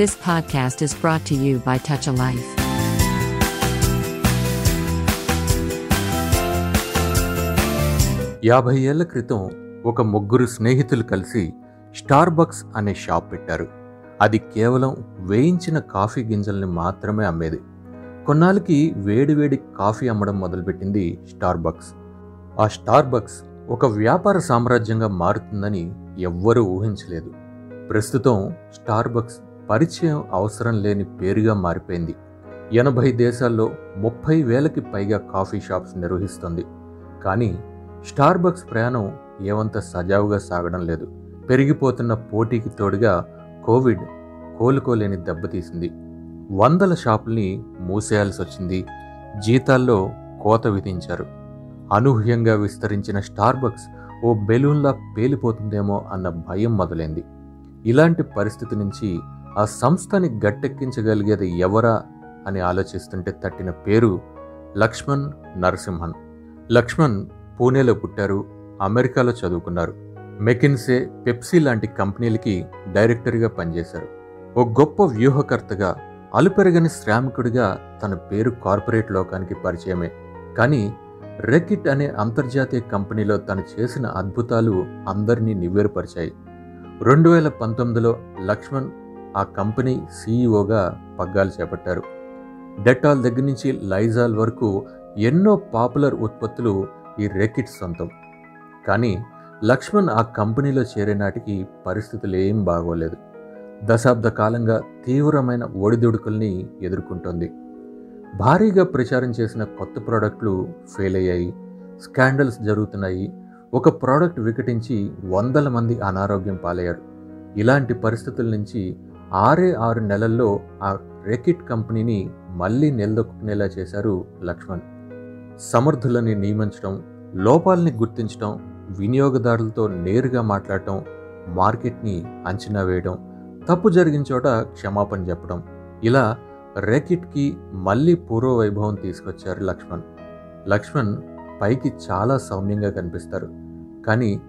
This podcast is brought to you by Touch a Life. యాభై ఏళ్ళ క్రితం ఒక ముగ్గురు స్నేహితులు కలిసి స్టార్బక్స్ అనే షాప్ పెట్టారు. అది కేవలం వేయించిన కాఫీ గింజల్ని మాత్రమే అమ్మేది. కొన్నాళ్ళకి వేడివేడి కాఫీ అమ్మడం మొదలుపెట్టింది స్టార్బక్స్. ఆ స్టార్బక్స్ ఒక వ్యాపార సామ్రాజ్యంగా మారుతుందని ఎవ్వరూ ఊహించలేదు. ప్రస్తుతం స్టార్బక్స్ పరిచయం అవసరం లేని పేరుగా మారిపోయింది. ఎనభై దేశాల్లో ముప్పై వేలకి పైగా కాఫీ షాప్స్ నిర్వహిస్తుంది. కానీ స్టార్బక్స్ ప్రయాణం ఏమంత సజావుగా సాగడం లేదు. పెరిగిపోతున్న పోటీకి తోడుగా కోవిడ్ కోలుకోలేని దెబ్బతీసింది వందల షాపుల్ని మూసేయాల్సి వచ్చింది. జీతాల్లో కోత విధించారు. అనూహ్యంగా విస్తరించిన స్టార్బక్స్ ఓ బెలూన్లా పేలిపోతుందేమో అన్న భయం మొదలైంది. ఇలాంటి పరిస్థితి నుంచి ఆ సంస్థని గట్టెక్కించగలిగేది ఎవరా అని ఆలోచిస్తుంటే తట్టిన పేరు లక్ష్మణ్ నరసింహన్. లక్ష్మణ్ పూణేలో పుట్టారు అమెరికాలో చదువుకున్నారు. మెకిన్సే పెప్సీ లాంటి కంపెనీలకి డైరెక్టర్గా పనిచేశారు. ఓ గొప్ప వ్యూహకర్తగా అలుపెరగని శ్రామికుడిగా తన పేరు కార్పొరేట్ లోకానికి పరిచయమే. కానీ రెకిట్ అనే అంతర్జాతీయ కంపెనీలో తను చేసిన అద్భుతాలు అందరినీ నివ్వెరపరిచాయి. రెండు వేల పంతొమ్మిదిలో లక్ష్మణ్ ఆ కంపెనీ సీఈఓగా పగ్గాలు చేపట్టారు. డెటాల్ దగ్గర నుంచి లైజాల్ వరకు ఎన్నో పాపులర్ ఉత్పత్తులు ఈ రెకిట్ సొంతం. కానీ లక్ష్మణ్ ఆ కంపెనీలో చేరే నాటికి పరిస్థితులు ఏం బాగోలేదు. దశాబ్ద కాలంగా తీవ్రమైన ఒడిదుడుకుల్ని ఎదుర్కొంటోంది. భారీగా ప్రచారం చేసిన కొత్త ప్రోడక్ట్లు ఫెయిల్ అయ్యాయి స్కాండల్స్ జరుగుతున్నాయి. ఒక ప్రోడక్ట్ వికటించి వందల మంది అనారోగ్యం పాలయ్యారు. ఇలాంటి పరిస్థితుల నుంచి ఆరే ఆరు నెలల్లో ఆ రెకిట్ కంపెనీని మళ్ళీ నిలదొక్కునేలా చేశారు లక్ష్మణ్. సమర్థులని నియమించడం లోపాలని గుర్తించడం వినియోగదారులతో నేరుగా మాట్లాడటం మార్కెట్ని అంచనా వేయడం తప్పు జరిగిన చోట క్షమాపణ చెప్పడం. ఇలా రెకిట్కి మళ్ళీ పూర్వ వైభవం తీసుకొచ్చారు లక్ష్మణ్. లక్ష్మణ్ పైకి చాలా సౌమ్యంగా కనిపిస్తారు. కానీ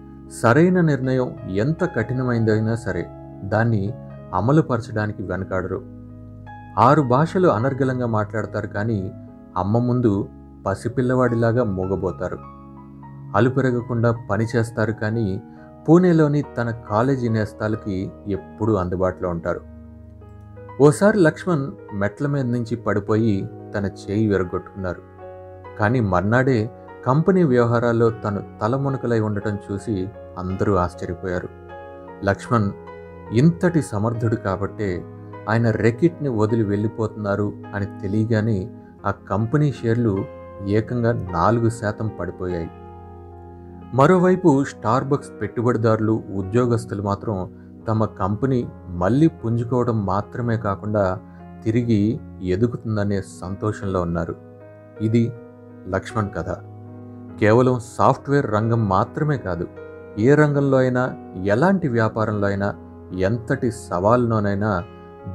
సరైన నిర్ణయం ఎంత కఠినమైందైనా సరే దాన్ని అమలుపరచడానికి వెనకాడరు. ఆరు భాషలు అనర్గళంగా మాట్లాడతారు కానీ అమ్మ ముందు పసిపిల్లవాడిలాగా మూగబోతారు. అలుపెరగకుండా పని చేస్తారు కానీ పూణేలోని తన కాలేజీ నేస్తాలకి ఎప్పుడూ అందుబాటులో ఉంటారు. ఓసారి లక్ష్మణ్ మెట్ల మీద నుంచి పడిపోయి తన చేయి విరగొట్టుకున్నారు. కానీ మర్నాడే కంపెనీ వ్యవహారాల్లో తను తలమునకలై ఉండటం చూసి అందరూ ఆశ్చర్యపోయారు. లక్ష్మణ్ ఇంతటి సమర్థుడు కాబట్టే ఆయన రెకిట్ని వదిలి వెళ్ళిపోతున్నారు అని తెలియగానే ఆ కంపెనీ షేర్లు ఏకంగా నాలుగు శాతం పడిపోయాయి. మరోవైపు స్టార్బక్స్ పెట్టుబడిదారులు ఉద్యోగస్తులు మాత్రం తమ కంపెనీ మళ్ళీ పుంజుకోవడం మాత్రమే కాకుండా తిరిగి ఎదుగుతుందనే సంతోషంలో ఉన్నారు. ఇది లక్ష్మణ్ కథ. కేవలం సాఫ్ట్వేర్ రంగం మాత్రమే కాదు ఏ రంగంలో అయినా ఎలాంటి వ్యాపారంలో అయినా ఎంతటి సవాల్లోనైనా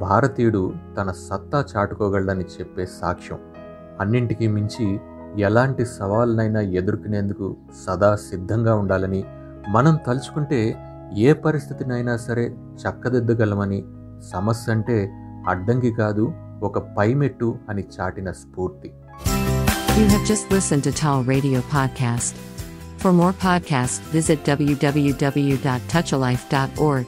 భారతీయుడు తన సత్తా చాటుకోగలడని చెప్పే సాక్ష్యం అన్నింటికీ మించి ఎలాంటి సవాళ్ళనైనా ఎదుర్కొనేందుకు సదా సిద్ధంగా ఉండాలని మనం తలుచుకుంటే ఏ పరిస్థితినైనా సరే చక్కదిద్దగలమని సమస్య అంటే అడ్డంకి కాదు ఒక పైమెట్టు అని చాటిన స్ఫూర్తి You have just listened to Tall Radio Podcast. For more podcasts, visit www.touchalife.org.